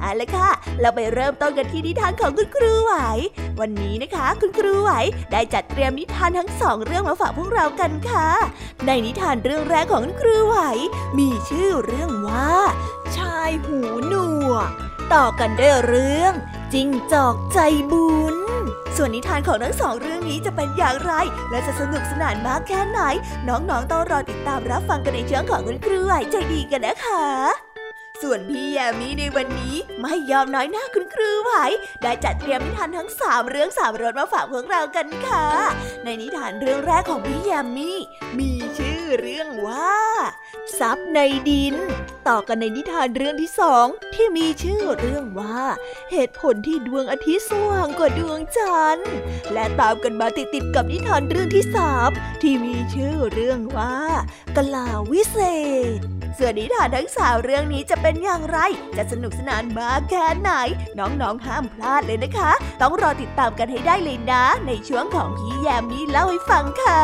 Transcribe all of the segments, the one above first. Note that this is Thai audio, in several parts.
เอาละค่ะ เราไปเริ่มต้นกันที่นิทานของคุณครูไหว วันนี้นะคะ คุณครูไหวได้จัดเตรียมนิทานทั้งสองเรื่องมาฝากพวกเรากันค่ะ ในนิทานเรื่องแรกของคุณครูไหว มีชื่อเรื่องว่า ชายหูหนวกต่อกันด้วยเรื่องจิงจอกใจบุญ ส่วนนิทานของทั้งสองเรื่องนี้จะเป็นอย่างไร และจะสนุกสนานมากแค่ไหน น้องๆต้องรอติดตามรับฟังกันในช่องของคุณครูไหวใจดีกันนะคะ ส่วนพี่แยมมี่ในวันนี้ไม่ยอมน้อยหน้าคุณครูไหวได้จัดเตรียมนิทานทั้งสามเรื่องสามรสมาฝากพวกเรากันค่ะ ในนิทานเรื่องแรกของพี่แยมมี่มีชื่อเรื่องว่าซับในดิน ต่อกันในนิทานเรื่องที่สองที่มีชื่อเรื่องว่า เหตุผลที่ดวงอาทิตย์สว่างกว่าดวงจันทร์และตามกันมาติดๆกับนิทานเรื่องที่สามที่มีชื่อเรื่องว่ากลาวิเศษ ส่วนนิทานทั้งสามเรื่องนี้จะเป็นอย่างไร จะสนุกสนานมากแค่ไหน น้องๆห้ามพลาดเลยนะคะ ต้องรอติดตามกันให้ได้เลยนะ ในช่วงของพี่แยมมี่เล่าให้ฟังค่ะ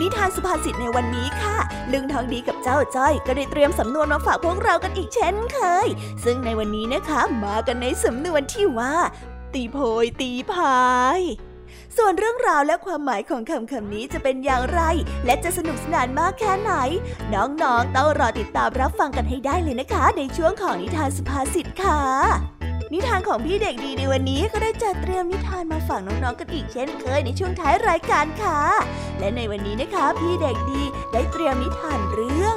นิทานสุภาษิตในวันนี้ค่ะ ลุงทองดีกับเจ้าจ้อย ก็ได้เตรียมสำนวนมาฝากพวกเรากันอีกเช่นเคย ซึ่งในวันนี้นะคะ มากันในสำนวนที่ว่า ตีโพยตีพาย ส่วนเรื่องราวและความหมายของคำคำนี้จะเป็นอย่างไร และจะสนุกสนานมากแค่ไหน น้องๆต้องรอติดตามรับฟังกันให้ได้เลยนะคะ ในช่วงของนิทานสุภาษิตค่ะนิทานของพี่เด็กดีในวันนี้ก็ได้จัดเตรียมนิทานมาฝากน้องๆกันอีกเช่นเคยในช่วงท้ายรายการค่ะ และในวันนี้นะคะ พี่เด็กดีได้เตรียมนิทานเรื่อง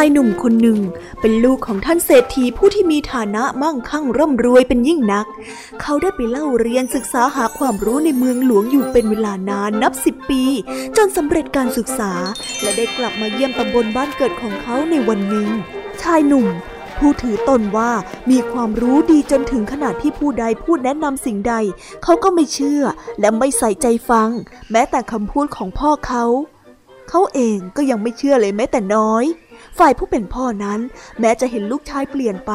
ายหนุ่มคนหนึ่ง เป็นลูกของท่านเศรษฐีผู้ที่มีฐานะมั่งคั่งร่ำรวยเป็นยิ่งนัก เขาได้ไปเล่าเรียนศึกษาหาความรู้ในเมืองหลวงอยู่เป็นเวลานานนับสิบปี จนสำเร็จการศึกษา และได้กลับมาเยี่ยมตำบลบ้านเกิดของเขาในวันหนึ่ง ชายหนุ่มผู้ถือตนว่ามีความรู้ดีจนถึงขนาดที่ผู้ใดพูดแนะนำสิ่งใด เขาก็ไม่เชื่อและไม่ใส่ใจฟัง แม้แต่คำพูดของพ่อเขา เขาเองก็ยังไม่เชื่อเลยแม้แต่น้อย ฝ่ายผู้เป็นพ่อนั้น แม้จะเห็นลูกชายเปลี่ยนไป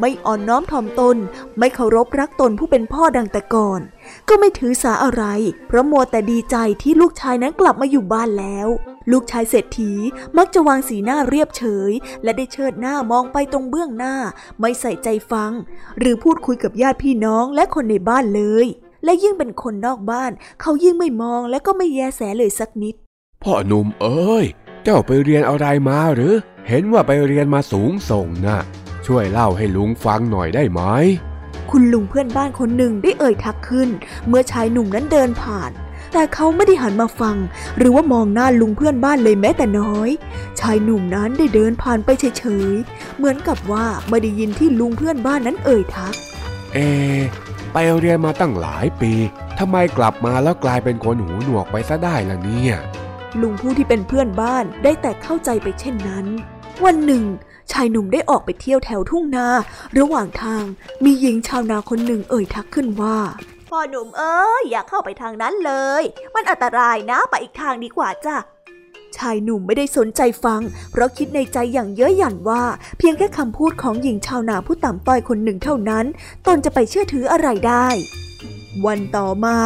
ไม่อ่อนน้อมถ่อมตน ไม่เคารพรักตนผู้เป็นพ่อดังแต่ก่อน ก็ไม่ถือสาอะไร เพราะมัวแต่ดีใจที่ลูกชายนั้นกลับมาอยู่บ้านแล้ว ลูกชายเศรษฐีมักจะวางสีหน้าเรียบเฉย และได้เชิดหน้ามองไปตรงเบื้องหน้า ไม่ใส่ใจฟัง หรือพูดคุยกับญาติพี่น้องและคนในบ้านเลย และยิ่งเป็นคนนอกบ้าน เขายิ่งไม่มองและก็ไม่แยแสเลยสักนิดพ่อหนุ่มเอ้ย จ้าไปเรียนอะไรมาหรือ เห็นว่าไปเรียนมาสูงส่งนะ่ะ ช่วยเล่าให้ลุงฟังหน่อยได้ไหม คุณลุงเพื่อนบ้านคนหนึ่งได้เอ่ยทักขึ้น เมื่อชายหนุ่มนั้นเดินผ่าน แต่เขาไม่ได้หันมาฟัง หรือว่ามองหน้าลุงเพื่อนบ้านเลยแม้แต่น้อย ชายหนุ่มนั้นได้เดินผ่านไปเฉยๆ เหมือนกับว่าไม่ได้ยินที่ลุงเพื่อนบ้านนั้นเอ่ยทัก เอ ไปเรียนมาตั้งหลายปีทำไมกลับมาแล้วกลายเป็นคนหูหนวกไปซะได้ล่ะเนี่ย ลุงผู้ที่เป็นเพื่อนบ้านได้แต่เข้าใจไปเช่นนั้น วันหนึ่ง ชายหนุ่มได้ออกไปเที่ยวแถวทุ่งนา ระหว่างทางมีหญิงชาวนาคนหนึ่งเอ่ยทักขึ้นว่าพ่อหนุ่มเอ้ยอย่าเข้าไปทางนั้นเลย มันอันตรายนะไปอีกทางดีกว่าจ้ะชายหนุ่มไม่ได้สนใจฟัง เพราะคิดในใจอย่างเย้ยหยันว่า เพียงแค่คำพูดของหญิงชาวนาผู้ต่ำต้อยคนหนึ่งเท่านั้น ตนจะไปเชื่อถืออะไรได้ วันต่อมา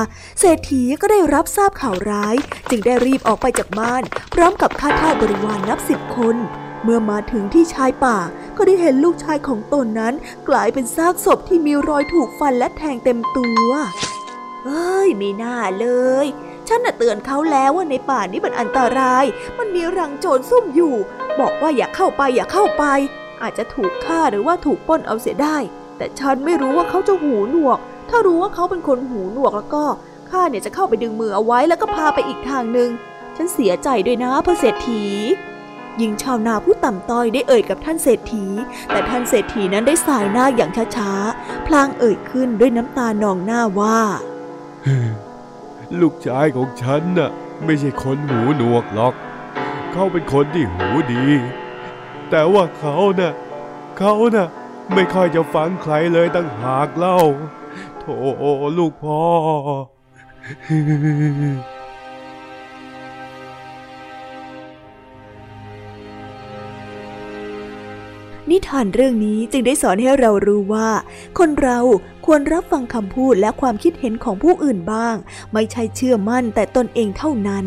เศรษฐีก็ได้รับทราบข่าวร้าย จึงได้รีบออกไปจากบ้าน พร้อมกับข้าทาสบริวารนนับสิบคน เมื่อมาถึงที่ชายป่าก็ได้เห็นลูกชายของตนนั้น กลายเป็นซากศพที่มีรอยถูกฟันและแทงเต็มตัวเฮ้ยไม่น่าเลย ฉันน่ะเตือนเขาแล้วว่าในป่านี้มันอันตราย มันมีรังโจรซุ่มอยู่ บอกว่าอย่าเข้าไปอย่าเข้าไป อาจจะถูกฆ่าหรือว่าถูกป้นเอาเสียได้ แต่ฉันไม่รู้ว่าเขาจะหูหนวก ถ้ารู้ว่าเขาเป็นคนหูหนวกแล้วก็ข้าเนี่ยจะเข้าไปดึงมือเอาไว้แล้วก็พาไปอีกทางหนึ่งฉันเสียใจด้วยนะพระเศรษฐีหญิงชาวนาผู้ต่ำต้อยได้เอ่ยกับท่านเศรษฐี แต่ท่านเศรษฐีนั้นได้สายหน้าอย่างช้าๆ พลางเอ่ยขึ้นด้วยน้ำตานองหน้าว่า ลูกชายของฉันน่ะ ไม่ใช่คนหูหนวกหรอก เขาเป็นคนที่หูดี แต่ว่าเขาน่ะ เขาน่ะ ไม่ค่อยจะฟังใครเลยตั้งหากเล่า โธ่ลูกพ่อ นิทานเรื่องนี้จึงได้สอนให้เรารู้ว่า คนเราควรรับฟังคำพูดและความคิดเห็นของผู้อื่นบ้าง ไม่ใช่เชื่อมั่นแต่ตนเองเท่านั้น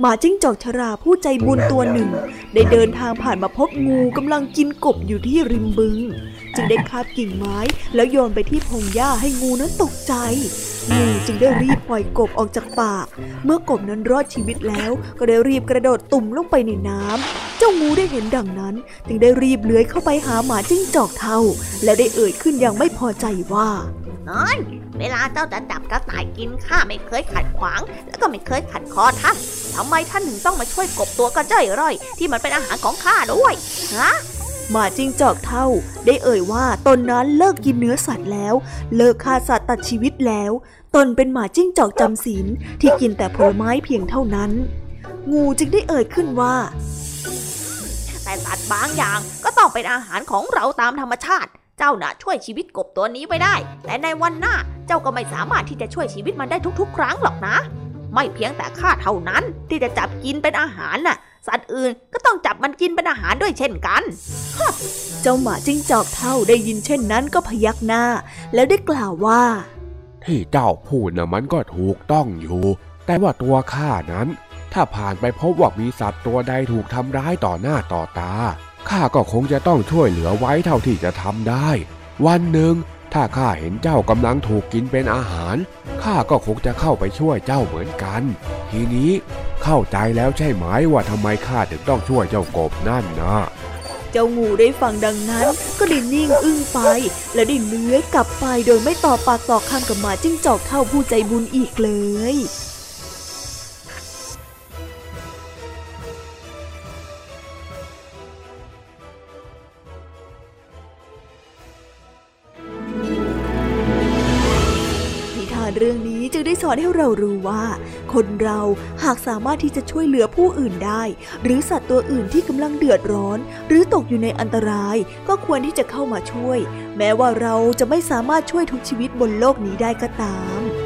หมาจิ้งจอกชราผู้ใจบุญตัวหนึ่ง ได้เดินทางผ่านมาพบงูกำลังกินกบอยู่ที่ริมบึง จึงได้คาบกิ่งไม้แล้วโยนไปที่พงหญ้าให้งูนั้นตกใจ งูจึงได้รีบปล่อยกบออกจากปาก เมื่อกบนั้นรอดชีวิตแล้ว ก็ได้รีบกระโดดตุ่มลงไปในน้ำเจ้างูได้เห็นดังนั้น จึงได้รีบเลื้อยเข้าไปหาหมาจิ้งจอกเท่าและได้เอ่ยขึ้นอย่างไม่พอใจว่า น้อยเวลาเจ้าจะจับกระต่ายกินข้าไม่เคยขัดขวาง แล้วก็ไม่เคยขัดคอท่านทำไมท่านถึงต้องมาช่วยกบตัวกระเจ้ยร่อย ที่มันเป็นอาหารของข้าด้วยฮะหมาจิ้งจอกเท่า ได้เอ่ยว่าตนนั้นเลิกกินเนื้อสัตว์แล้ว เลิกฆ่าสัตว์ตัดชีวิตแล้ว ตนเป็นหมาจิ้งจอกจำศีลที่กินแต่ผลไม้เพียงเท่านั้น งูจึงได้เอ่ยขึ้นว่า แต่สัตว์บางอย่างก็ต้องเป็นอาหารของเราตามธรรมชาติ เจ้าน่ะช่วยชีวิตกบตัวนี้ไว้ได้ แต่ในวันหน้าเจ้าก็ไม่สามารถที่จะช่วยชีวิตมันได้ทุกๆ ครั้งหรอกนะ ไม่เพียงแต่ข้าเท่านั้นที่จะจับกินเป็นอาหารน่ะ สัตว์อื่นก็ต้องจับมันกินเป็นอาหารด้วยเช่นกัน เจ้าหมาจิ้งจอกเท่าได้ยินเช่นนั้นก็พยักหน้า แล้วได้กล่าวว่า ที่เจ้าพูดนะมันก็ถูกต้องอยู่ แต่ว่าตัวข้านั้น ถ้าผ่านไปพบว่ามีสัตว์ตัวใดถูกทำร้ายต่อหน้าต่อตา ข้าก็คงจะต้องช่วยเหลือไว้เท่าที่จะทำได้ วันหนึ่งถ้าข้าเห็นเจ้ากำลังถูกกินเป็นอาหาร ข้าก็คงจะเข้าไปช่วยเจ้าเหมือนกัน ทีนี้เข้าใจแล้วใช่ไหมว่าทำไมข้าถึงต้องช่วยเจ้ากบนั่นนะเจ้างูได้ฟังดังนั้น ก็ได้นิ่งอึ้งไป และได้เลื้อยกลับไปโดยไม่ตอบปากต่อคำกับหมาจิ้งจอกเท่าผู้ใจบุญอีกเลย อนให้เรารู้ว่า คนเราหากสามารถที่จะช่วยเหลือผู้อื่นได้ หรือสัตว์ตัวอื่นที่กำลังเดือดร้อน หรือตกอยู่ในอันตราย ก็ควรที่จะเข้ามาช่วย แม้ว่าเราจะไม่สามารถช่วยทุกชีวิตบนโลกนี้ได้ก็ตาม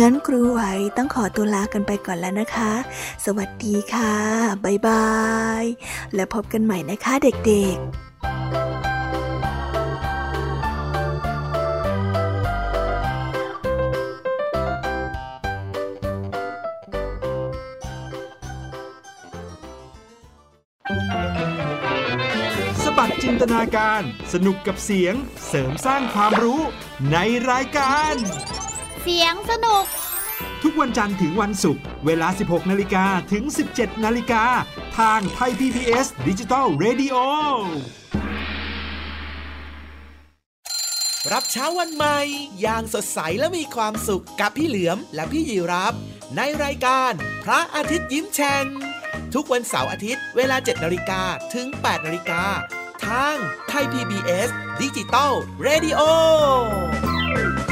งั้นครูไหวต้องขอตัวลากันไปก่อนแล้วนะคะ สวัสดีค่ะบ๊ายบาย แล้วพบกันใหม่นะคะเด็กๆสบัดจินตนาการสนุกกับเสียงเสริมสร้างความรู้ในรายการ เสียงสนุก ทุกวันจันทร์ถึงวันศุกร์เวลา 16 นาฬิกาถึง 17 นาฬิกา ทางไทย PPS ดิจิตอล Radio รับเช้าวันใหม่ อย่างสดใสและมีความสุขกับพี่เหลือมและพี่ยีรับ ในรายการพระอาทิตย์ยิ้มแฉ่งทุกวันเสาร์อาทิตย์เวลา 7 นาฬิกาถึง 8 นาฬิกา ทางไทย PBS ดิจิตอล Radio เพ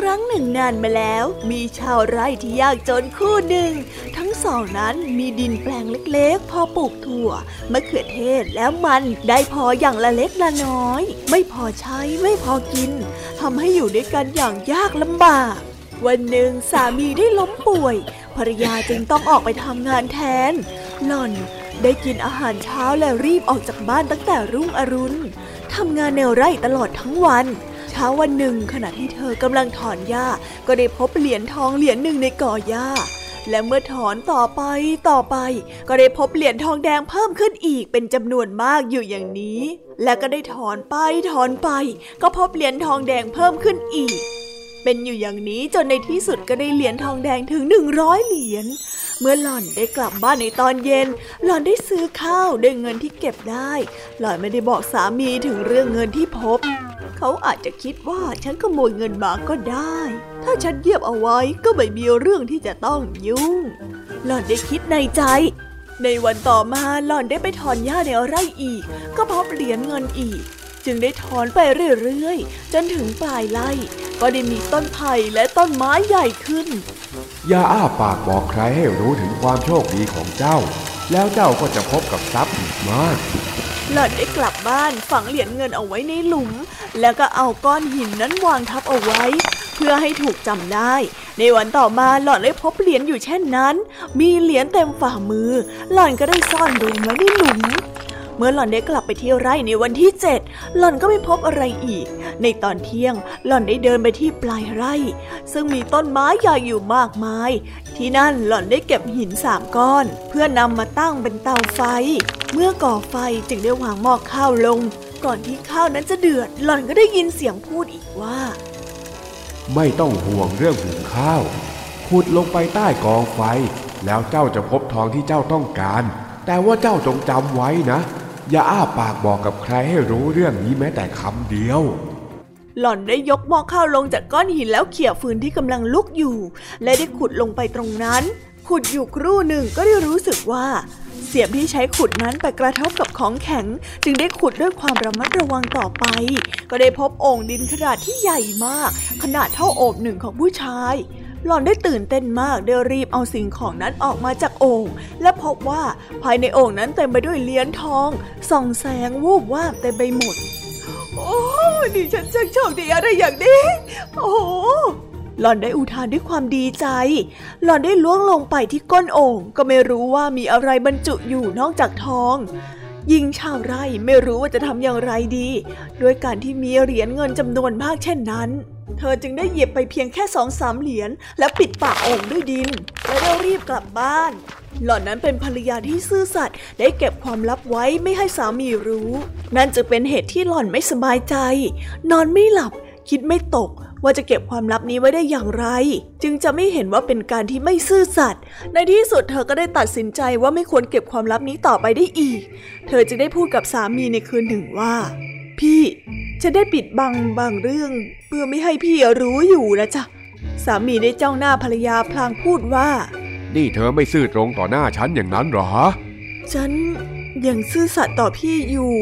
ครั้งหนึ่งนานมาแล้ว มีชาวไร่ที่ยากจนคู่หนึ่ง ทั้งสองนั้นมีดินแปลงเล็กๆ พอปลูกถั่วมะเขือเทศแล้วมันได้พออย่างละเล็กละน้อย ไม่พอใช้ไม่พอกินทำให้อยู่ด้วยกันอย่างยากลำบาก วันหนึ่งสามีได้ล้มป่วยภรรยาจึงต้องออกไปทำงานแทนหล่อนได้กินอาหารเช้าและรีบออกจากบ้านตั้งแต่รุ่งอรุณทำงานในไร่ตลอดทั้งวัน ช้าวันหนึ่ง ขณะที่เธอกำลังถอนหญ้า ก็ได้พบเหรียญทองเหรียญหนึ่งในก่อหญ้า และเมื่อถอนต่อไปต่อไป ก็ได้พบเหรียญทองแดงเพิ่มขึ้นอีกเป็นจำนวนมากอยู่อย่างนี้ และก็ได้ถอนไปถอนไป ก็พบเหรียญทองแดงเพิ่มขึ้นอีก เป็นอยู่อย่างนี้จนในที่สุดก็ได้เหรียญทองแดงถึงหนึ่งร้อยเหรียญ เมื่อหล่อนได้กลับบ้านในตอนเย็น หล่อนได้ซื้อข้าวด้วยเงินที่เก็บได้ หล่อนไม่ได้บอกสามีถึงเรื่องเงินที่พบ เขาอาจจะคิดว่าฉันขโมยเงินมาก็ได้ ถ้าฉันเยียบเอาไว้ก็ไม่มีเรื่องที่จะต้องยุ่ง หล่อนได้คิดในใจในวันต่อมาหล่อนได้ไปถอนหญ้าในไร่อีก ก็พบเหรียญเงินอีก จึงได้ถอนไปเรื่อยๆ จนถึงปลายไร่ก็ได้มีต้นไผ่และต้นไม้ใหญ่ขึ้น อย่าอ้าปากบอกใครให้รู้ถึงความโชคดีของเจ้า แล้วเจ้าก็จะพบกับทรัพย์อีกมากหล่อนได้กลับบ้านฝังเหรียญเงินเอาไว้ในหลุม แล้วก็เอาก้อนหินนั้นวางทับเอาไว้ เพื่อให้ถูกจำได้ ในวันต่อมาหล่อนได้พบเหรียญอยู่เช่นนั้น มีเหรียญเต็มฝ่ามือ หล่อนก็ได้ซ่อนเหรียญไว้ในหลุม เมื่อหล่อนได้กลับไปที่ไร่ในวันที่เจ็ดหล่อนก็ไม่พบอะไรอีก ในตอนเที่ยงหล่อนได้เดินไปที่ปลายไร่ ซึ่งมีต้นไม้ใหญ่อยู่มากมาย ที่นั่นหล่อนได้เก็บหินสามก้อน เพื่อนำมาตั้งเป็นเตาไฟ เมื่อก่อไฟจึงได้วางหม้อข้าวลง ก่อนที่ข้าวนั้นจะเดือด หล่อนก็ได้ยินเสียงพูดอีกว่า ไม่ต้องห่วงเรื่องหุงข้าวขุดลงไปใต้กองไฟ แล้วเจ้าจะพบทองที่เจ้าต้องการ แต่ว่าเจ้าจงจำไว้นะ อย่าอ้าปากบอกกับใครให้รู้เรื่องนี้แม้แต่คำเดียว หล่อนได้ยกหม้อข้าวลงจากก้อนหินแล้วเขี่ยฟืนที่กำลังลุกอยู่ และได้ขุดลงไปตรงนั้น ขุดอยู่ครู่หนึ่งก็ได้รู้สึกว่า เสียมที่ใช้ขุดนั้นไปกระทบกับของแข็ง จึงได้ขุดด้วยความระมัดระวังต่อไป ก็ได้พบโอ่งดินขนาดที่ใหญ่มาก ขนาดเท่าโอบหนึ่งของผู้ชาย หล่อนได้ตื่นเต้นมากได้รีบเอาสิ่งของนั้นออกมาจากโอ่งและพบว่าภายในโอ่งนั้นเต็มไปด้วยเหรียญทองส่องแสงวูบวาบเต็มไปหมด โอ้ดิฉันช่างโชคดีอะไรอย่างนี้ โอ้หล่อนได้อุทานด้วยความดีใจ หล่อนได้ล้วงลงไปที่ก้นโอ่งก็ไม่รู้ว่ามีอะไรบรรจุอยู่นอกจากทองยิงชาวไร่ไม่รู้ว่าจะทำอย่างไรดี ด้วยการที่มีเหรียญเงินจำนวนมากเช่นนั้น เธอจึงได้เหยิบไปเพียงแค่สองสามเหรียญและปิดปากโอ่งด้วยดิน และได้รีบกลับบ้าน หล่อนนั้นเป็นภรรยาที่ซื่อสัตย์ได้เก็บความลับไว้ไม่ให้สามีรู้ นั่นจะเป็นเหตุที่หล่อนไม่สบายใจ นอนไม่หลับ คิดไม่ตกว่าจะเก็บความลับนี้ไว้ได้อย่างไร จึงจะไม่เห็นว่าเป็นการที่ไม่ซื่อสัตย์ในที่สุดเธอก็ได้ตัดสินใจว่าไม่ควรเก็บความลับนี้ต่อไปได้อีก เธอจึงได้พูดกับสามีในคืนหนึ่งว่า พี่จะได้ปิดบังบางเรื่อง เพื่อไม่ให้พี่รู้อยู่นะจ๊ะ สามีได้จ้องหน้าภรรยาพลางพูดว่า นี่เธอไม่ซื่อตรงต่อหน้าฉันอย่างนั้นเหรอ ฉันยังซื่อสัตย์ต่อพี่อยู่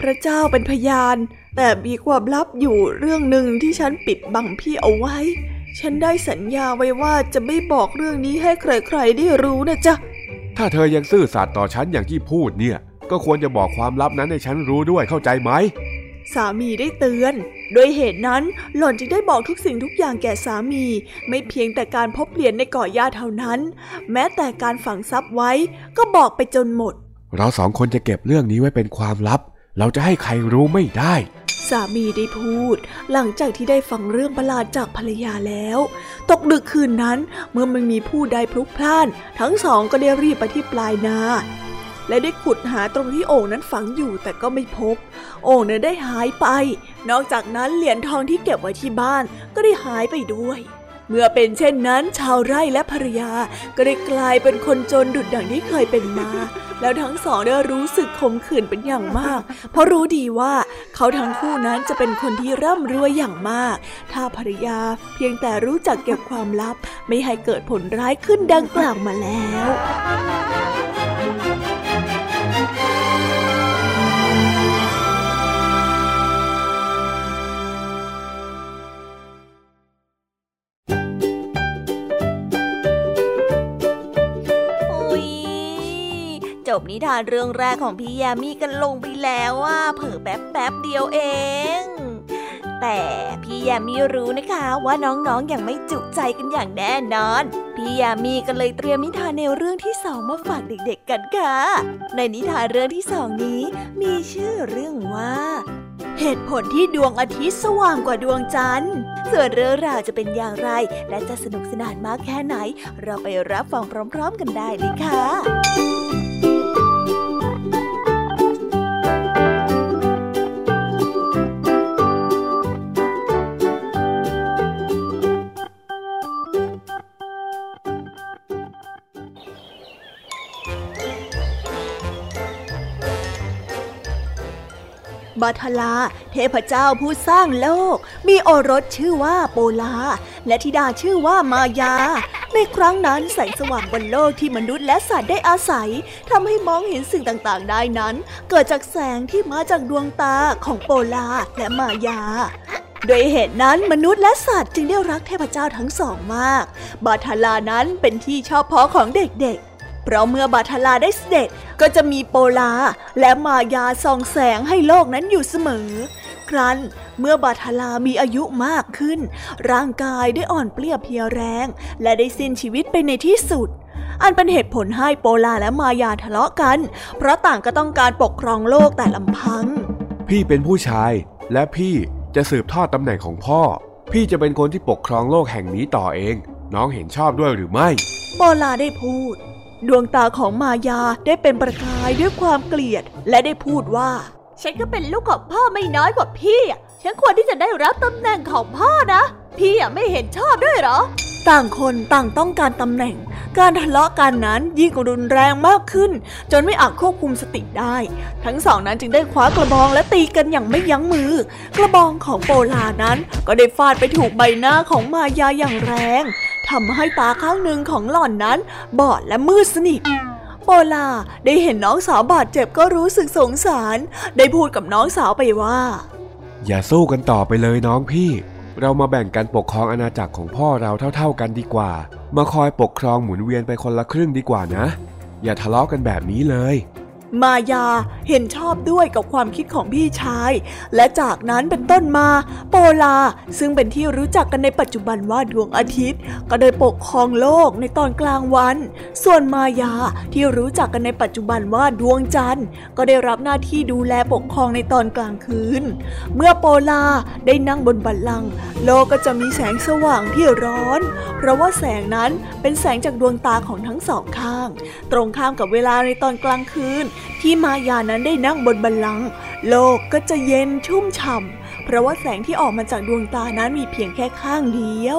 พระเจ้าเป็นพยาน แต่มีความลับอยู่เรื่องหนึ่งที่ฉันปิดบังพี่เอาไว้ ฉันได้สัญญาไว้ว่าจะไม่บอกเรื่องนี้ให้ใครๆได้รู้นะจ๊ะ ถ้าเธอยังซื่อสัตย์ต่อฉันอย่างที่พูดเนี่ย ก็ควรจะบอกความลับนั้นให้ฉันรู้ด้วยเข้าใจไหม สามีได้เตือน โดยเหตุนั้นหล่อนจึงได้บอกทุกสิ่งทุกอย่างแก่สามี ไม่เพียงแต่การพบเปลี่ยนในเกาะหญ้าเท่านั้น แม้แต่การฝังทรัพย์ไว้ก็บอกไปจนหมด เราสองคนจะเก็บเรื่องนี้ไว้เป็นความลับ เราจะให้ใครรู้ไม่ได้สามีได้พูด หลังจากที่ได้ฟังเรื่องประหลาดจากภรรยาแล้ว ตกดึกคืนนั้น เมื่อไม่มีผู้ใดพลุกพล่าน ทั้งสองก็ได้รีบไปที่ปลายนา และได้ขุดหาตรงที่โอ่งนั้นฝังอยู่แต่ก็ไม่พบ โอ่งนั้นได้หายไป นอกจากนั้นเหรียญทองที่เก็บไว้ที่บ้านก็ได้หายไปด้วย เมื่อเป็นเช่นนั้น ชาวไร่และภรรยาก็ได้กลายเป็นคนจนดุดดังที่เคยเป็นมา แล้วทั้งสองได้รู้สึกขมขื่นเป็นอย่างมาก เพราะรู้ดีว่าเขาทั้งคู่นั้นจะเป็นคนที่ร่ำรวยอย่างมาก ถ้าภรรยาเพียงแต่รู้จักเก็บความลับ ไม่ให้เกิดผลร้ายขึ้นดังกล่าวมาแล้ว บนิทานเรื่องแรกของพี่ยามีกันลงไปแล้วว่าเผลอแป๊บแป๊บเดียวเอง แต่พี่ยามีรู้นะคะว่าน้องๆออย่างไม่จุใจกันอย่างแน่นอน พี่ยามีก็เลยเตรียมนิทานแนวเรื่องที่สองมาฝากเด็กๆกันค่ะ ในนิทานเรื่องที่สองนี้ มีชื่อเรื่องว่าเหตุผลที่ดวงอาทิตย์สว่างกว่าดวงจันทร์ ส่วนเรื่องราวจะเป็นอย่างไร และจะสนุกสนานมากแค่ไหน เราไปรับฟังพร้อม ๆ กันได้เลยค่ะ บาทลา เทพเจ้าผู้สร้างโลก มีโอรสชื่อว่าโปลา และธิดาชื่อว่ามายา ในครั้งนั้นแสงสว่างบนโลกที่มนุษย์และสัตว์ได้อาศัยทำให้มองเห็นสิ่งต่างๆ ได้นั้น เกิดจากแสงที่มาจากดวงตาของโปลาและมายาโดยเหตุนั้นมนุษย์และสัตว์จึงได้รักเทพเจ้าทั้งสองมาก บาทลานั้นเป็นที่ชอบพอของเด็กๆ เพราะเมื่อบาทลาได้เสด็จก็จะมีโปลาและมายาส่องแสงให้โลกนั้นอยู่เสมอ ครั้นเมื่อบาทลามีอายุมากขึ้น ร่างกายได้อ่อนเปลี้ยเพลียแรง และได้สิ้นชีวิตไปในที่สุด อันเป็นเหตุผลให้โปลาและมายาทะเลาะกัน เพราะต่างก็ต้องการปกครองโลกแต่ลำพัง พี่เป็นผู้ชาย และพี่จะสืบทอดตำแหน่งของพ่อ พี่จะเป็นคนที่ปกครองโลกแห่งนี้ต่อเอง น้องเห็นชอบด้วยหรือไม่ โปลาได้พูด ดวงตาของมายาได้เป็นประกายด้วยความเกลียด และได้พูดว่า ฉันก็เป็นลูกของพ่อไม่น้อยกว่าพี่อะฉันควรที่จะได้รับตำแหน่งของพ่อนะ พี่อะไม่เห็นชอบด้วยเหรอ ต่างคนต่างต้องการตำแหน่ง การทะเลาะกันนั้นยิ่งรุนแรงมากขึ้น จนไม่อาจควบคุมสติได้ ทั้งสองนั้นจึงได้คว้ากระบองและตีกันอย่างไม่ยั้งมือ กระบองของโปลานั้นก็ได้ฟาดไปถูกใบหน้าของมายาอย่างแรง ทำให้ตาข้างหนึ่งของหล่อนนั้น บอดและมืดสนิทโปลาได้เห็นน้องสาวบาดเจ็บก็รู้สึกสงสาร ได้พูดกับน้องสาวไปว่า อย่าสู้กันต่อไปเลยน้องพี่ เรามาแบ่งกันปกครองอาณาจักรของพ่อเราเท่า ๆกันดีกว่า มาคอยปกครองหมุนเวียนไปคนละครึ่งดีกว่านะ อย่าทะเลาะกันแบบนี้เลย มายาเห็นชอบด้วยกับความคิดของพี่ชาย และจากนั้นเป็นต้นมา โปลาซึ่งเป็นที่รู้จักกันในปัจจุบันว่าดวงอาทิตย์ ก็ได้ปกครองโลกในตอนกลางวัน ส่วนมายาที่รู้จักกันในปัจจุบันว่าดวงจันทร์ ก็ได้รับหน้าที่ดูแลปกครองในตอนกลางคืน เมื่อโปลาได้นั่งบนบัลลังก์โลกก็จะมีแสงสว่างที่ร้อน เพราะว่าแสงนั้นเป็นแสงจากดวงตาของทั้งสองข้าง ตรงข้ามกับเวลาในตอนกลางคืนที่มายานั้นได้นั่งบนบัลลังก์โลกก็จะเย็นชุ่มฉ่ำเพราะว่าแสงที่ออกมาจากดวงตานั้นมีเพียงแค่ข้างเดียว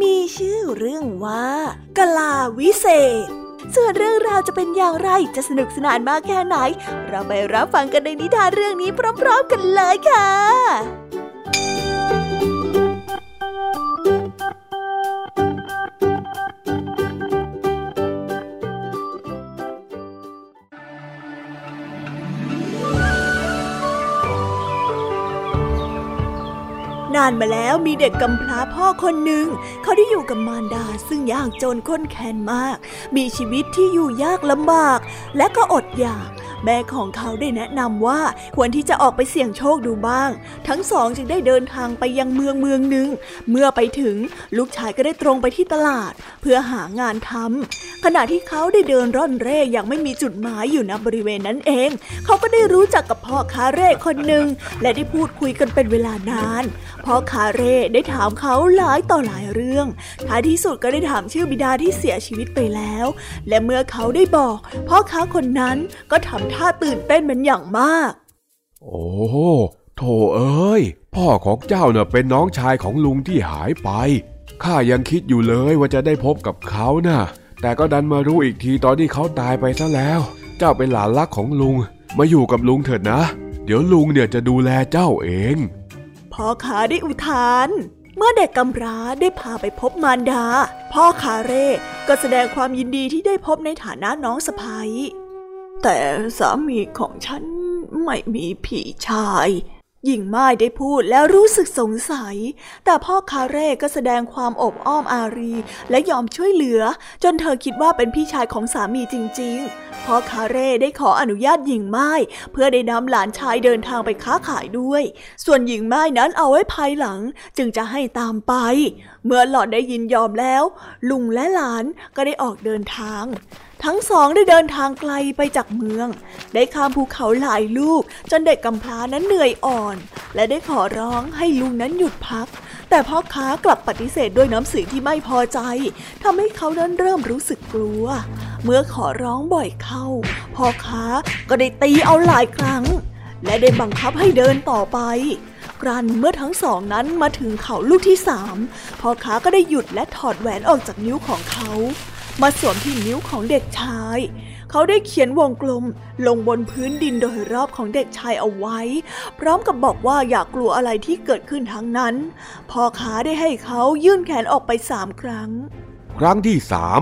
มีชื่อเรื่องว่ากลาวิเศษ ส่วนเรื่องราวจะเป็นอย่างไรจะสนุกสนานมากแค่ไหน เราไปรับฟังกันในนิทานเรื่องนี้พร้อม ๆ กันเลยค่ะ นานมาแล้วมีเด็กกำพร้าพ่อคนหนึ่ง เขาได้อยู่กับมารดาซึ่งยากจนข้นแค้นมาก มีชีวิตที่อยู่ยากลำบาก และก็อดอยาก แม่ของเขาได้แนะนำว่าควรที่จะออกไปเสี่ยงโชคดูบ้าง ทั้งสองจึงได้เดินทางไปยังเมืองเมืองหนึ่ง เมื่อไปถึงลูกชายก็ได้ตรงไปที่ตลาด เพื่อหางานทำขณะที่เขาได้เดินร่อนเร่อย่างไม่มีจุดหมายอยู่ณบริเวณนั้นเอง เขาก็ได้รู้จักกับพ่อค้าเร่คนหนึ่งและได้พูดคุยกันเป็นเวลานานพ่อคาเร่ได้ถามเขาหลายต่อหลายเรื่องท้ายที่สุดก็ได้ถามชื่อบิดาที่เสียชีวิตไปแล้ว และเมื่อเขาได้บอก พ่อค้าคนนั้นก็ทำท่าตื่นเต้นเป็นอย่างมาก โอ้โถเอ้ย พ่อของเจ้าเน่ะเป็นน้องชายของลุงที่หายไป ข้ายังคิดอยู่เลยว่าจะได้พบกับเขานะ่ะ แต่ก็ดันมารู้อีกทีตอนที่เขาตายไปซะแล้ว เจ้าเป็นหลานรักของลุง มาอยู่กับลุงเถิดนะ เดี๋ยวลุงเนี่ยจะดูแลเจ้าเอง พ่อขาได้อุทาน เมื่อเด็กกำพร้าได้พาไปพบมารดา พ่อคาเร่ก็แสดงความยินดีที่ได้พบในฐานะน้องสะพ้ย แต่สามีของฉันไม่มีผีชายหญิงไม้ได้พูดแล้วรู้สึกสงสัย แต่พ่อคาเร่ก็แสดงความอบอ้อมอารี และยอมช่วยเหลือ จนเธอคิดว่าเป็นพี่ชายของสามีจริง ๆ พ่อคาเร่ได้ขออนุญาตหญิงไม้เพื่อได้นำหลานชายเดินทางไปค้าขายด้วย ส่วนหญิงไม้นั้นเอาไว้ภายหลังจึงจะให้ตามไป เมื่อหล่อนได้ยินยอมแล้ว ลุงและหลานก็ได้ออกเดินทาง ทั้งสองได้เดินทางไกลไปจากเมือง ได้ข้ามภูเขาหลายลูก จนเด็กกำพร้านั้นเหนื่อยอ่อน และได้ขอร้องให้ลุงนั้นหยุดพัก แต่พ่อค้ากลับปฏิเสธด้วยน้ำเสียงที่ไม่พอใจทำให้เขานั้นเริ่มรู้สึกกลัว เมื่อขอร้องบ่อยเข้าพ่อค้าก็ได้ตีเอาหลายครั้ง และได้บังคับให้เดินต่อไป กรันเมื่อทั้งสองนั้นมาถึงเขาลูกที่สามพ่อค้าก็ได้หยุดและถอดแหวนออกจากนิ้วของเขา มาสวมที่นิ้วของเด็กชาย เขาได้เขียนวงกลมลงบนพื้นดินโดยรอบของเด็กชายเอาไว้ พร้อมกับบอกว่าอย่ากลัวอะไรที่เกิดขึ้นทั้งนั้น พ่อขาได้ให้เขายื่นแขนออกไปสามครั้ง ครั้งที่สาม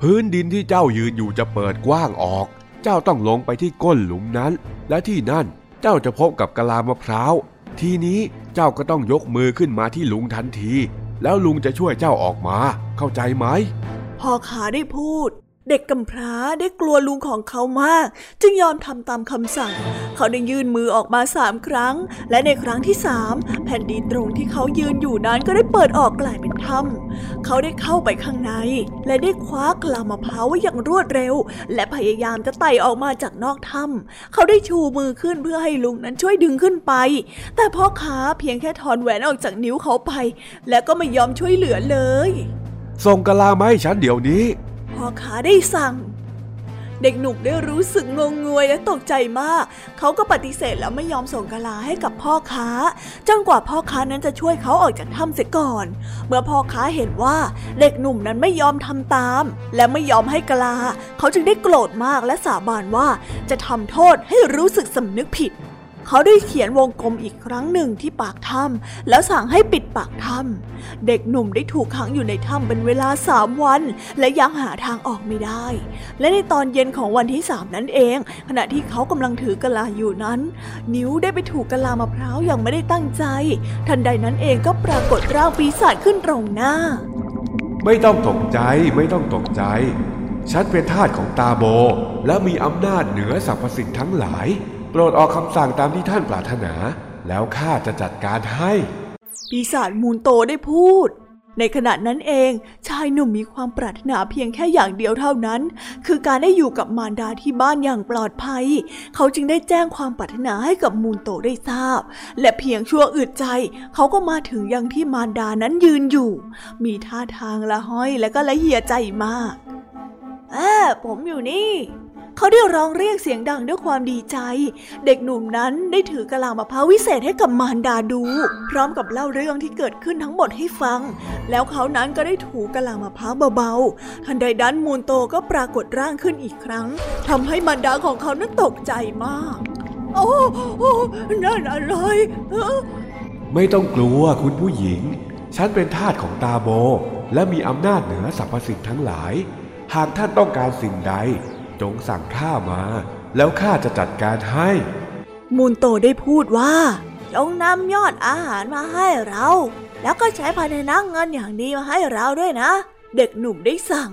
พื้นดินที่เจ้ายืนอยู่จะเปิดกว้างออก เจ้าต้องลงไปที่ก้นหลุมนั้น และที่นั่น เจ้าจะพบกับกะลามะพร้าว ทีนี้เจ้าก็ต้องยกมือขึ้นมาที่ลุงทันที แล้วลุงจะช่วยเจ้าออกมา เข้าใจไหมพ่อขาได้พูด เด็กกำพร้าได้กลัวลุงของเขามาก จึงยอมทำตามคำสั่ง เขาได้ยื่นมือออกมาสามครั้ง และในครั้งที่สามแผ่นดินตรงที่เขายืนอยู่นั้นก็ได้เปิดออกกลายเป็นถ้ำเขาได้เข้าไปข้างใน และได้คว้ากลามะพร้าวไว้อย่างรวดเร็ว และพยายามจะไต่ออกมาจากนอกถ้ำเขาได้ชูมือขึ้นเพื่อให้ลุงนั้นช่วยดึงขึ้นไป แต่พ่อขาเพียงแค่ถอนแหวนออกจากนิ้วเขาไป และก็ไม่ยอมช่วยเหลือเลย ส่งกะลามาให้ฉันเดี๋ยวนี้ พ่อขาได้สั่ง เด็กหนุ่มได้รู้สึกงงงวยและตกใจมาก เขาก็ปฏิเสธแล้วไม่ยอมส่งกะลาให้กับพ่อค้าจนกว่าพ่อค้านั้นจะช่วยเขาออกจากถ้ำเสียก่อน เมื่อพ่อค้าเห็นว่าเด็กหนุ่มนั้นไม่ยอมทำตาม และไม่ยอมให้กะลา เขาจึงได้โกรธมากและสาบานว่าจะทำโทษให้รู้สึกสำนึกผิด เขาได้เขียนวงกลมอีกครั้งหนึ่งที่ปากถ้ำแล้วสั่งให้ปิดปากถ้ำเด็กหนุ่มได้ถูกขังอยู่ในถ้ำเป็นเวลาสามวัน และยังหาทางออกไม่ได้ และในตอนเย็นของวันที่สามนั้นเอง ขณะที่เขากำลังถือกะลาอยู่นั้น นิ้วได้ไปถูกกะลามะพร้าวอย่างไม่ได้ตั้งใจ ทันใดนั้นเองก็ปรากฏร่างปีศาจขึ้นตรงหน้า ไม่ต้องตกใจไม่ต้องตกใจ ฉันเป็นทาสของตาโบ และมีอำนาจเหนือสรรพสิ่งทั้งหลาย โปรดออกคำสั่งตามที่ท่านปรารถนา แล้วข้าจะจัดการให้ ปีศาจมูนโตได้พูด ในขณะนั้นเองชายหนุ่มมีความปรารถนาเพียงแค่อย่างเดียวเท่านั้น คือการได้อยู่กับมารดาที่บ้านอย่างปลอดภัย เขาจึงได้แจ้งความปรารถนาให้กับมูนโตได้ทราบ และเพียงชั่วอึดใจ เขาก็มาถึงยังที่มารดานั้นยืนอยู่ มีท่าทางละห้อยและก็ละเหียใจมากเออผมอยู่นี่ เขาได้ร้องเรียกเสียงดังด้วยความดีใจ เด็กหนุ่มนั้นได้ถือกะลามะพร้าววิเศษให้กับมารดาดู พร้อมกับเล่าเรื่องที่เกิดขึ้นทั้งหมดให้ฟัง แล้วเขานั้นก็ได้ถูกะลามะพร้าวเบาๆ ทันใดนั้นมูลโตก็ปรากฏร่างขึ้นอีกครั้งทำให้มารดาของเขานั้นตกใจมาก โอ้โอ้นั่นอะไร ไม่ต้องกลัวคุณผู้หญิง ฉันเป็นทาสของตาโบ และมีอำนาจเหนือสรรพสิ่งทั้งหลาย หากท่านต้องการสิ่งใด จงสั่งข้ามา แล้วข้าจะจัดการให้ มูนโตได้พูดว่า จงนำยอดอาหารมาให้เรา แล้วก็ใช้ภายในนักเงินอย่างดีมาให้เราด้วยนะ เด็กหนุ่มได้สั่ง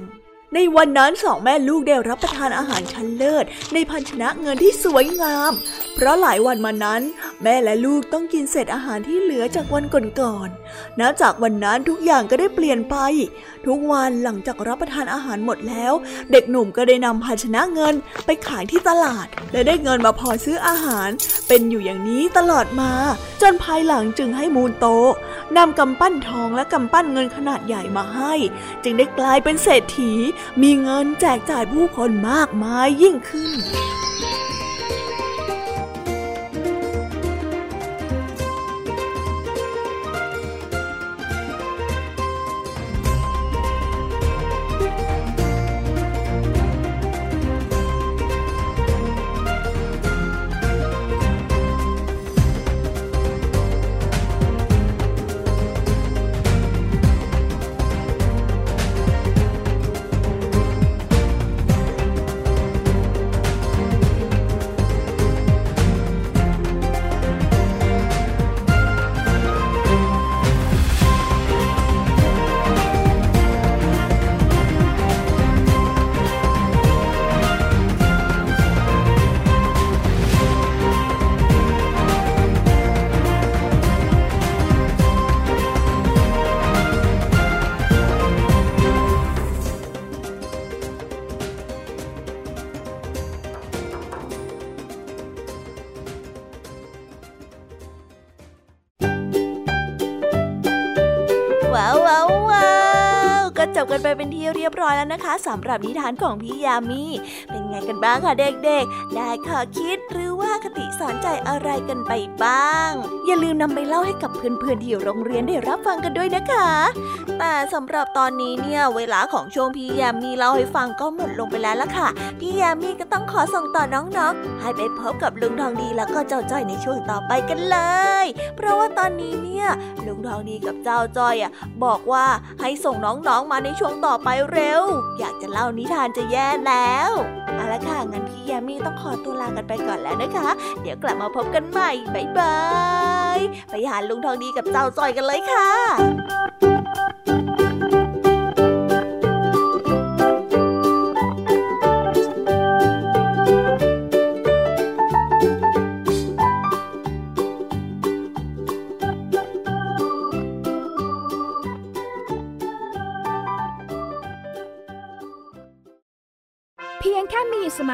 ในวันนั้นสองแม่ลูกได้รับประทานอาหารชั้นเลิศ ในภาชนะเงินที่สวยงาม เพราะหลายวันมานั้น แม่และลูกต้องกินเศษอาหารที่เหลือจากวันก่อนๆ นับจากวันนั้นทุกอย่างก็ได้เปลี่ยนไป ทุกวันหลังจากรับประทานอาหารหมดแล้ว เด็กหนุ่มก็ได้นำภาชนะเงินไปขายที่ตลาด และได้เงินมาพอซื้ออาหาร เป็นอยู่อย่างนี้ตลอดมา จนภายหลังจึงให้มูลโตนำกำปั้นทองและกำปั้นเงินขนาดใหญ่มาให้ จึงได้กลายเป็นเศรษฐีมีเงินแจกจ่ายผู้คนมากมายยิ่งขึ้น ร้อยแล้วนะคะสำหรับนิทานของพี่ยามีเป็นไงกันบ้างคะเด็กๆ ได้ข้อคิดหรือว่าคติสอนใจอะไรกันไปบ้าง อย่าลืมนำไปเล่าให้กับเพื่อนๆที่โรงเรียนได้รับฟังกันด้วยนะคะ แต่สำหรับตอนนี้เนี่ยเวลาของช่วงพี่ยามีเล่าให้ฟังก็หมดลงไปแล้วล่ะค่ะ พี่ยามีก็ต้องขอส่งต่อน้องๆ ให้ไปพบกับลุงทองดีแล้วก็เจ้าจ้อยในช่วงต่อไปกันเลย เพราะว่าตอนนี้เนี่ยลุงทองดีกับเจ้าจ้อยอะบอกว่าให้ส่งน้องๆมาในช่วงต่อไปเร็ว อยากจะเล่านิทานจะแย่แล้วเอาละค่ะงั้นพี่ยามีต้องขอตัวลากันไปก่อนแล้วนะคะ เดี๋ยวกลับมาพบกันใหม่บ๊ายบายไปหาลุงทองดีกับเจ้าจอยกันเลยค่ะ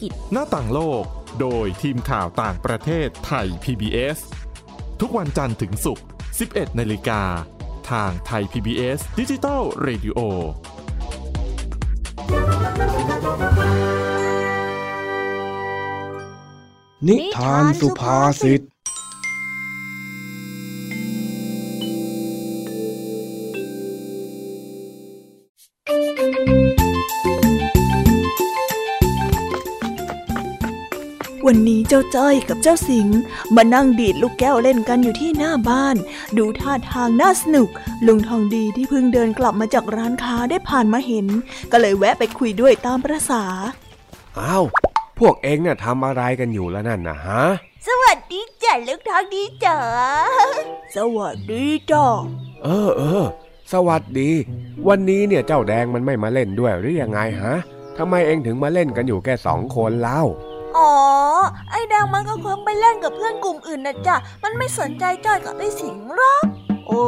กิจ หน้าต่างโลก โดยทีมข่าวต่างประเทศไทย PBS ทุกวันจันทร์ถึงศุกร์ 11 นาฬิกา ทางไทย PBS ดิจิทัล Radio นิทานสุภาษิต วันนี้เจ้าจ้อยกับเจ้าสิงมานั่งดีดลูกแก้วเล่นกันอยู่ที่หน้าบ้าน ดูท่าทางน่าสนุก ลุงทองดีที่เพิ่งเดินกลับมาจากร้านค้าได้ผ่านมาเห็น ก็เลยแวะไปคุยด้วยตามประษาอ้าวพวกเองน่ะทำอะไรกันอยู่แล้วนั่นนะฮะ สวัสดีจ้ะลูกทองดีจ๋าสวัสดีจ้ะเออเออสวัสดี วันนี้เนี่ยเจ้าแดงมันไม่มาเล่นด้วยหรือยังไงฮะทำไมเองถึงมาเล่นกันอยู่แค่สองคนเล่า อ๋อ ไอ้แดงมันก็คงไปเล่นกับเพื่อนกลุ่มอื่นนะจ๊ะมันไม่สนใจจ้อยกับไอ้สิงหรอกโอ้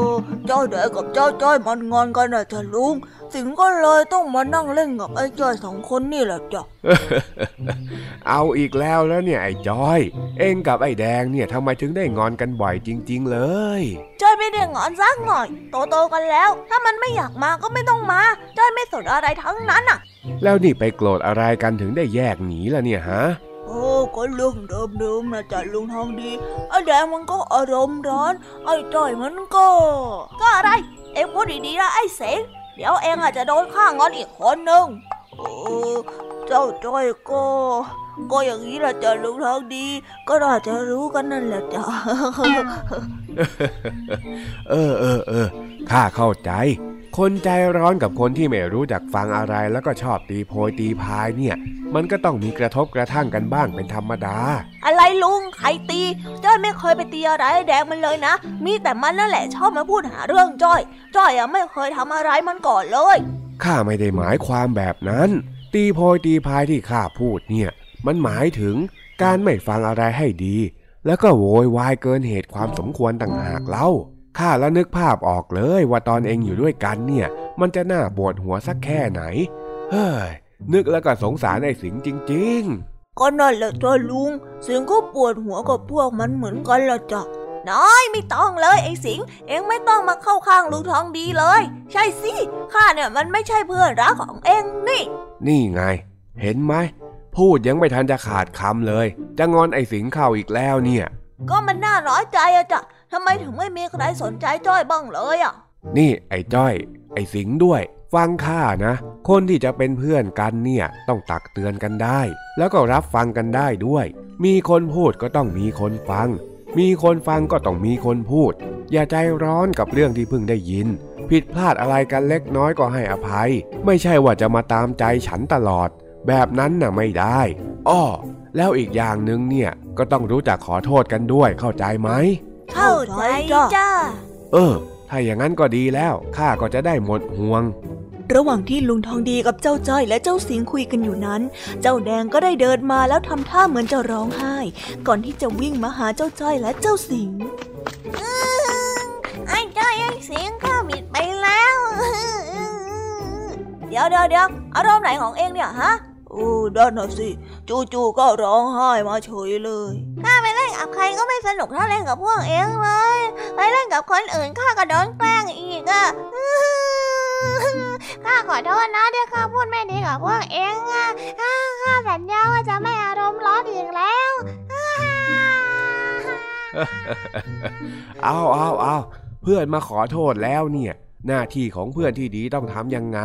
เจ้าแดงกับเจ้าจ้อยมันงอนกันนะจ๊ะลุง สิงก็เลยต้องมานั่งเล่นกับไอ้จ้อยสองคนนี่แหละจ้ะ เอาอีกแล้วแล้วเนี่ยไอ้จอย เองกับไอ้แดงเนี่ยทำไมถึงได้งอนกันบ่อยจริง ๆ เลย จ้อยไม่ได้งอนสักหน่อย โตๆกันแล้ว ถ้ามันไม่อยากมาก็ไม่ต้องมา จ้อยไม่สนอะไรทั้งนั้นอะ แล้วนี่ไปโกรธอะไรกันถึงได้แยกหนีล่ะเนี่ยฮะ โอ้ก็เรื่องเดิมๆนะจ๊ะลุงทองดีไอ้แดงมันก็อารมณ์ร้อน ไอ้จ้อยมันก็ ก็อะไร เอ็งพูดดีๆนะไอ้เสงเดี๋ยวเอ็งอาจจะโดนข้างอนอีกคนนึงโอ้เจ้าจ้อยก็ ก็อย่างนี้แหละจ้ะลุงทองดี ก็น่าจะรู้กันนั่นแหละจ้ะเออเออเออข้าเข้าใจ คนใจร้อนกับคนที่ไม่รู้จักฟังอะไรแล้วก็ชอบตีโพยตีพายเนี่ย มันก็ต้องมีกระทบกระทั่งกันบ้างเป็นธรรมดา อะไรลุงใครตีจ้อยไม่เคยไปตีอะไรไอ้แดงมันเลยนะ มีแต่มันนั่นแหละชอบมาพูดหาเรื่องจ้อยจ้อยอะไม่เคยทำอะไรมันก่อนเลยข้าไม่ได้หมายความแบบนั้น ตีโพยตีพายที่ข้าพูดเนี่ย มันหมายถึงการไม่ฟังอะไรให้ดี แล้วก็โวยวายเกินเหตุความสมควรต่างหากเล่า ข้าละนึกภาพออกเลยว่าตอนเองอยู่ด้วยกันเนี่ย มันจะน่าปวดหัวสักแค่ไหน เฮ้ย นึกแล้วก็สงสารไอ้สิงจริงก็นั่นแหละจ้ะลุงเสียงก็ปวดหัวกับพวกมันเหมือนกันละจ้ะน้อยไม่ต้องเลยไอ้สิง เอ็งไม่ต้องมาเข้าข้างลุงทองดีเลย ใช่สิข้าเนี่ยมันไม่ใช่เพื่อนรักของเอ็งนี่ๆนี่ไง เห็นไหมพูดยังไม่ทันจะขาดคำเลย จะงอนไอ้สิงเข้าอีกแล้วเนี่ย ก็มันน่าน้อยใจอะจ้ะ ทำไมถึงไม่มีใครสนใจจ้อยบ้างเลยอะ นี่ไอ้จ้อย ไอ้สิงด้วย ฟังข้านะ คนที่จะเป็นเพื่อนกันเนี่ยต้องตักเตือนกันได้ แล้วก็รับฟังกันได้ด้วย มีคนพูดก็ต้องมีคนฟัง มีคนฟังก็ต้องมีคนพูด อย่าใจร้อนกับเรื่องที่เพิ่งได้ยิน ผิดพลาดอะไรกันเล็กน้อยก็ให้อภัย ไม่ใช่ว่าจะมาตามใจฉันตลอด แบบนั้นน่ะไม่ได้อ้อแล้วอีกอย่างหนึ่งเนี่ยก็ต้องรู้จักขอโทษกันด้วยเข้าใจไหม เข้าใจจ้ะเออ ถ้าอย่างนั้นก็ดีแล้ว ข้าก็จะได้หมดห่วง ระหว่างที่ลุงทองดีกับเจ้าจ้อยและเจ้าสิงคุยกันอยู่นั้น เจ้าแดงก็ได้เดินมาแล้วทำท่าเหมือนจะร้องไห้ ก่อนที่จะวิ่งมาหาเจ้าจ้อยและเจ้าสิงไอ้จ้อยไอ้สิงข้าบิดไปแล้ว เดี๋ยวเดี๋ยวเดี๋ยวอารมณ์ไหนของเองเนี่ยฮะ โอ้ด้านน่ะสิจู่ๆก็ร้องไห้มาเฉยเลยข้าไปเล่นกับใครก็ไม่สนุกเท่าเล่นกับพวกเองเลย ไปเล่นกับคนอื่นข้าก็โดนแกล้งอีกอะข้าขอโทษนะที่ข้าพูดไม่ดีกับพวกเองอะข้าสัญญาว่าจะไม่อารมณ์ร้อนอีกแล้วเอาเอาเอาเพื่อนมาขอโทษแล้วเนี่ย หน้าที่ของเพื่อนที่ดีต้องทำยังไง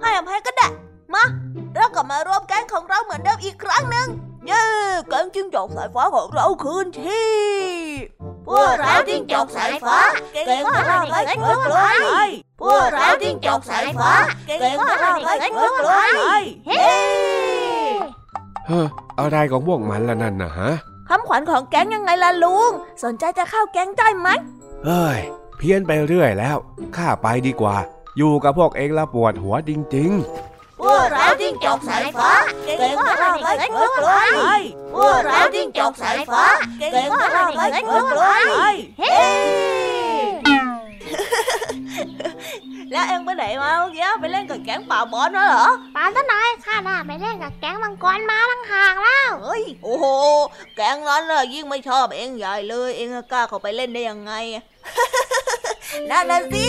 ให้อภัยก็ได้ มาเรากลับมารวมแก๊งของเราเหมือนเดิมอีกครั้งหนึ่งเย้แก๊งจิ้งจอกสายฟ้าของเราคืนที่พวกเราจิ้งจอกสายฟ้าเก่งกว่าเราเล็กกว่าใครพวกเราจิ้งจอกสายฟ้าเก่งกว่าเราเล็กกว่าใครเฮ้เฮ้ออะไรของพวกมันล่ะนั่นนะฮะคำขวัญของแก๊งยังไงล่ะลุง สนใจจะเข้าแก๊งได้ไหมเฮ้ย เพี้ยนไปเรื่อยแล้ว ข้าไปดีกว่า อยู่กับพวกเองละปวดหัวจริงพ วกเราจิ้งจอกสายฟ้าเก่งกว่าเราเล็กกว่าใครพวกเราจิ้งจอกสายฟ้าเก่งกว่าเราเล็กกว่าใครเฮ้แล้วเองไปไหนมาเมื่อกี้ไปเล่นกับแก๊งป่าบอลมาเหรอปานต้นนายข้าน่ะไปเล่นกับแก๊งมังกรมาตั้งหากแล้วเฮ้ยโอ้โหแก๊งนั้นน่ะยิ่งไม่ชอบเองใหญ่เลย เองกล้าเข้าไปเล่นได้ยังไงนั่นน่ะสิ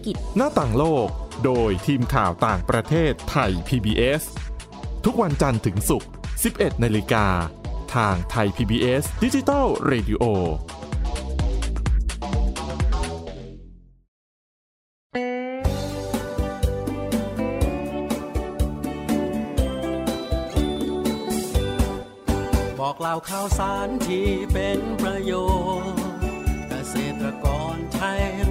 กิจ หน้าต่างโลก โดยทีมข่าวต่างประเทศไทย PBS ทุกวันจันทร์ถึงศุกร์ 11 นาฬิกา ทางไทย PBS ดิจิตอล Radio บอกเล่าข่าวสารที่เป็นประโยชน์ เกษตรกรใช้รู้เท่าทัน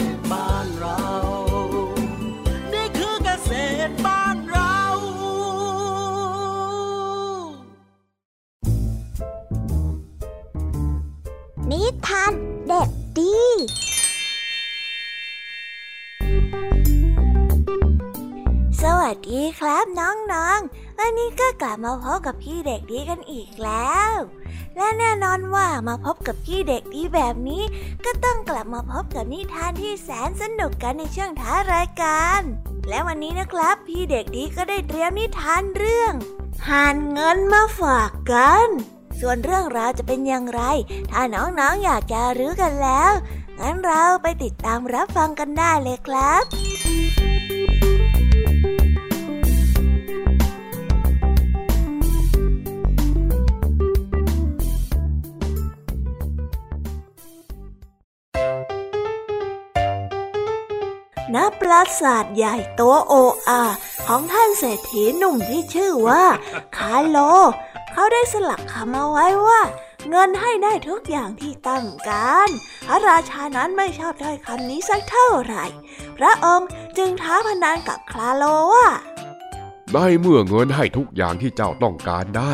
ร ครับน้องๆ วันนี้ก็กลับมาพบกับพี่เด็กดีกันอีกแล้ว และแน่นอนว่ามาพบกับพี่เด็กดีแบบนี้ ก็ต้องกลับมาพบกับนิทานที่แสนสนุกกันในช่วงท้ารายการ และวันนี้นะครับ พี่เด็กดีก็ได้เตรียมนิทานเรื่องหานเงินมาฝากกัน ส่วนเรื่องราวจะเป็นอย่างไร ถ้าน้องๆออยากจะรู้กันแล้ว งั้นเราไปติดตามรับฟังกันได้เลยครับ ณปราสาทใหญ่โตโออาของท่านเศรษฐีหนุ่มที่ชื่อว่า คาโล เขาได้สลักคำเอาไว้ว่า เงินให้ได้ทุกอย่างที่ต้องการพระราชานั้นไม่ชอบถ้อยคำนี้สักเท่าไหร่ พระองค์จึงท้าพนันกับคาโลว่าได้เมื่อเงินให้ทุกอย่างที่เจ้าต้องการได้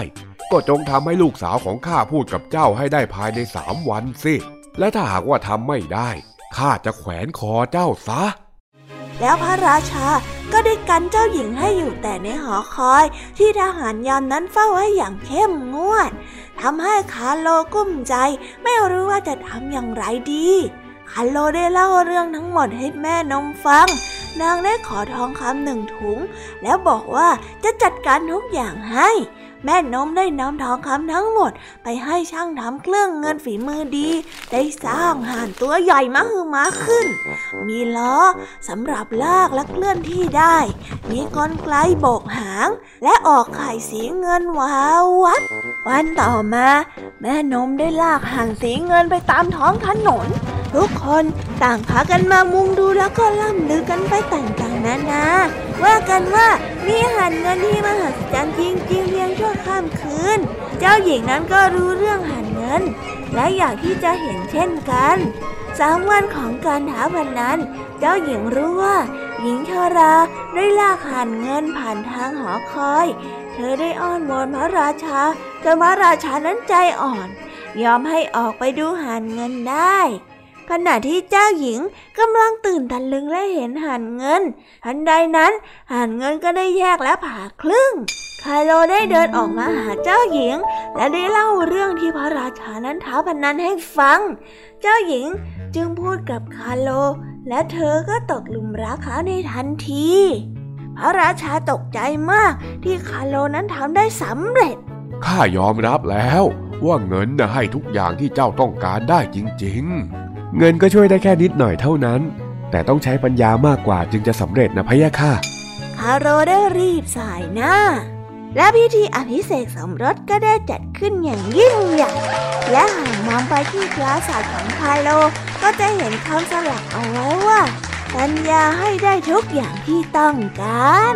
ก็จงทำให้ลูกสาวของข้าพูดกับเจ้าให้ได้ภายในสามวันสิ และถ้าหากว่าทำไม่ได้ข้าจะแขวนคอเจ้าซะ แล้วพระราชาก็ได้กันเจ้าหญิงให้อยู่แต่ในหอคอย ที่ทหารยามนั้นเฝ้าไว้อย่างเข้มงวดทำให้คาโลกุ้มใจ ไม่รู้ว่าจะทำอย่างไรดีคาโลได้เล่าเรื่องทั้งหมดให้แม่นมฟัง นางได้ขอทองคำหนึ่งถุง แล้วบอกว่าจะจัดการทุกอย่างให้ แม่นมได้นำทองคำทั้งหมด ไปให้ช่างทำเครื่องเงินฝีมือดี ได้สร้างห่านตัวใหญ่มหึมาขึ้น มีล้อสำหรับลากและเคลื่อนที่ได้ มีกลไกโบกหาง และออกไข่สีเงินวาววับวันต่อมา แม่นมได้ลากห่านสีเงินไปตามท้องถนน ทุกคนต่างพากันมามุงดูแล้วก็ล่ำลือกันไปต่างๆนานาว่ากันว่ามีห่านเงินที่มหัศจรรย์จริงๆเพียงชั่วข้ามคืน เจ้าหญิงนั้นก็รู้เรื่องห่านเงิน และอยากที่จะเห็นเช่นกันสามวันของการท้าพนันเจ้าหญิงรู้ว่า หญิงชราได้ลากห่านเงินผ่านทางหอคอย เธอได้อ้อนวอนพระราชาจนพระราชานั้นใจอ่อน ยอมให้ออกไปดูห่านเงินได้ ขณะที่เจ้าหญิงกำลังตื่นตะลึงและเห็นห่านเงิน ทันใดนั้นห่านเงินก็ได้แยกและผ่าครึ่งคาโลได้เดินออกมาหาเจ้าหญิง และได้เล่าเรื่องที่พระราชานั้นท้าพนันให้ฟัง เจ้าหญิงจึงพูดกับคาโล และเธอก็ตกหลุมรักเขาในทันที พระราชาตกใจมากที่คาโลนั้นทำได้สำเร็จ ข้ายอมรับแล้วว่าเงินนะให้ทุกอย่างที่เจ้าต้องการได้จริง ๆ เงินก็ช่วยได้แค่นิดหน่อยเท่านั้น แต่ต้องใช้ปัญญามากกว่าจึงจะสำเร็จนะพะยะค่ะคาโรได้รีบสายหน้า และพิธีอภิเษกสมรสก็ได้จัดขึ้นอย่างยิ่งใหญ่และหากมองไปที่ปราสาทของคาโลก็จะเห็นคำสลักเอาไว้ว่าสัญญาให้ได้ทุกอย่างที่ต้องการ